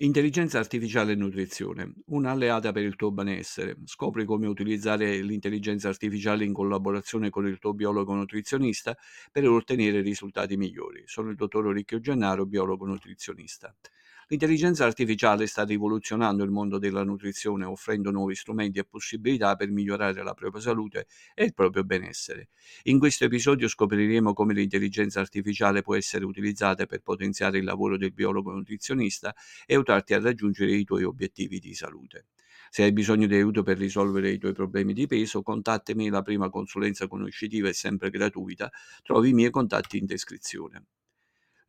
Intelligenza artificiale e nutrizione, un'alleata per il tuo benessere. Scopri come utilizzare l'intelligenza artificiale in collaborazione con il tuo biologo nutrizionista per ottenere risultati migliori. Sono il dottor Ricchio Gennaro, biologo nutrizionista. L'intelligenza artificiale sta rivoluzionando il mondo della nutrizione, offrendo nuovi strumenti e possibilità per migliorare la propria salute e il proprio benessere. In questo episodio scopriremo come l'intelligenza artificiale può essere utilizzata per potenziare il lavoro del biologo nutrizionista e aiutarti a raggiungere i tuoi obiettivi di salute. Se hai bisogno di aiuto per risolvere i tuoi problemi di peso, contattami, la prima consulenza conoscitiva è sempre gratuita, trovi i miei contatti in descrizione.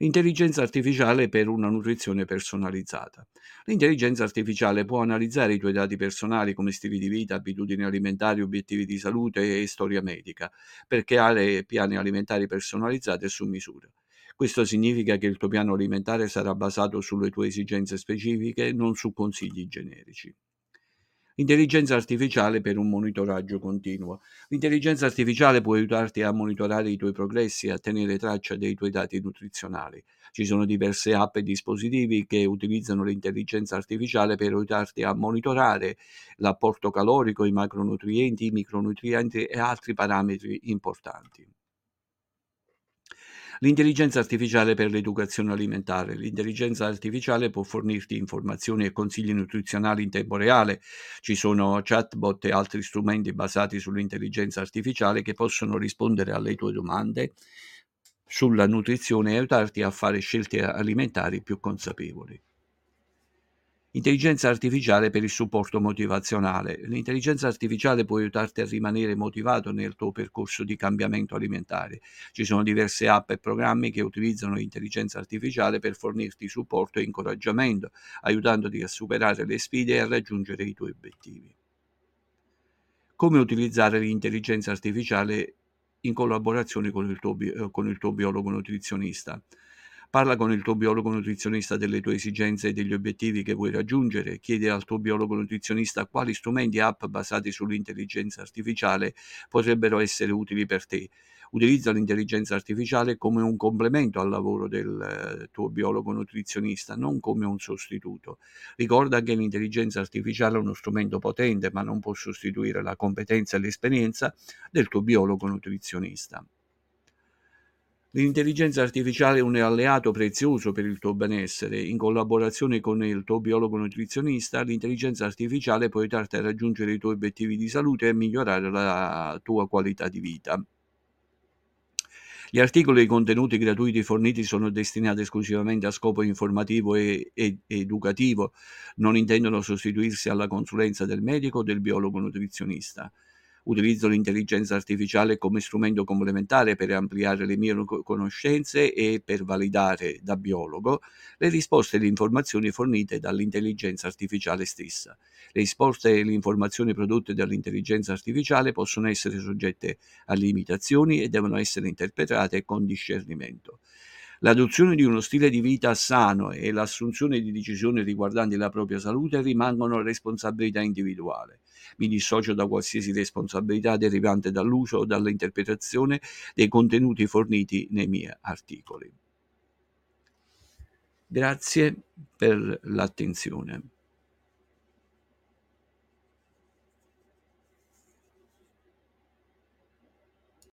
Intelligenza artificiale per una nutrizione personalizzata. L'intelligenza artificiale può analizzare i tuoi dati personali come stili di vita, abitudini alimentari, obiettivi di salute e storia medica, per creare piani alimentari personalizzati e su misura. Questo significa che il tuo piano alimentare sarà basato sulle tue esigenze specifiche, non su consigli generici. Intelligenza artificiale per un monitoraggio continuo. L'intelligenza artificiale può aiutarti a monitorare i tuoi progressi e a tenere traccia dei tuoi dati nutrizionali. Ci sono diverse app e dispositivi che utilizzano l'intelligenza artificiale per aiutarti a monitorare l'apporto calorico, i macronutrienti, i micronutrienti e altri parametri importanti. L'intelligenza artificiale per l'educazione alimentare. L'intelligenza artificiale può fornirti informazioni e consigli nutrizionali in tempo reale. Ci sono chatbot e altri strumenti basati sull'intelligenza artificiale che possono rispondere alle tue domande sulla nutrizione e aiutarti a fare scelte alimentari più consapevoli. Intelligenza artificiale per il supporto motivazionale. L'intelligenza artificiale può aiutarti a rimanere motivato nel tuo percorso di cambiamento alimentare. Ci sono diverse app e programmi che utilizzano l'intelligenza artificiale per fornirti supporto e incoraggiamento, aiutandoti a superare le sfide e a raggiungere i tuoi obiettivi. Come utilizzare l'intelligenza artificiale in collaborazione con il tuo, con il tuo biologo nutrizionista? Parla con il tuo biologo nutrizionista delle tue esigenze e degli obiettivi che vuoi raggiungere. Chiedi al tuo biologo nutrizionista quali strumenti e app basati sull'intelligenza artificiale potrebbero essere utili per te. Utilizza l'intelligenza artificiale come un complemento al lavoro del eh, tuo biologo nutrizionista, non come un sostituto. Ricorda che l'intelligenza artificiale è uno strumento potente, ma non può sostituire la competenza e l'esperienza del tuo biologo nutrizionista. L'intelligenza artificiale è un alleato prezioso per il tuo benessere. In collaborazione con il tuo biologo nutrizionista, l'intelligenza artificiale può aiutarti a raggiungere i tuoi obiettivi di salute e migliorare la tua qualità di vita. Gli articoli e i contenuti gratuiti forniti sono destinati esclusivamente a scopo informativo e, e, educativo, non intendono sostituirsi alla consulenza del medico o del biologo nutrizionista. Utilizzo l'intelligenza artificiale come strumento complementare per ampliare le mie conoscenze e per validare da biologo le risposte e le informazioni fornite dall'intelligenza artificiale stessa. Le risposte e le informazioni prodotte dall'intelligenza artificiale possono essere soggette a limitazioni e devono essere interpretate con discernimento. L'adozione di uno stile di vita sano e l'assunzione di decisioni riguardanti la propria salute rimangono responsabilità individuali. Mi dissocio da qualsiasi responsabilità derivante dall'uso o dall'interpretazione dei contenuti forniti nei miei articoli. Grazie per l'attenzione.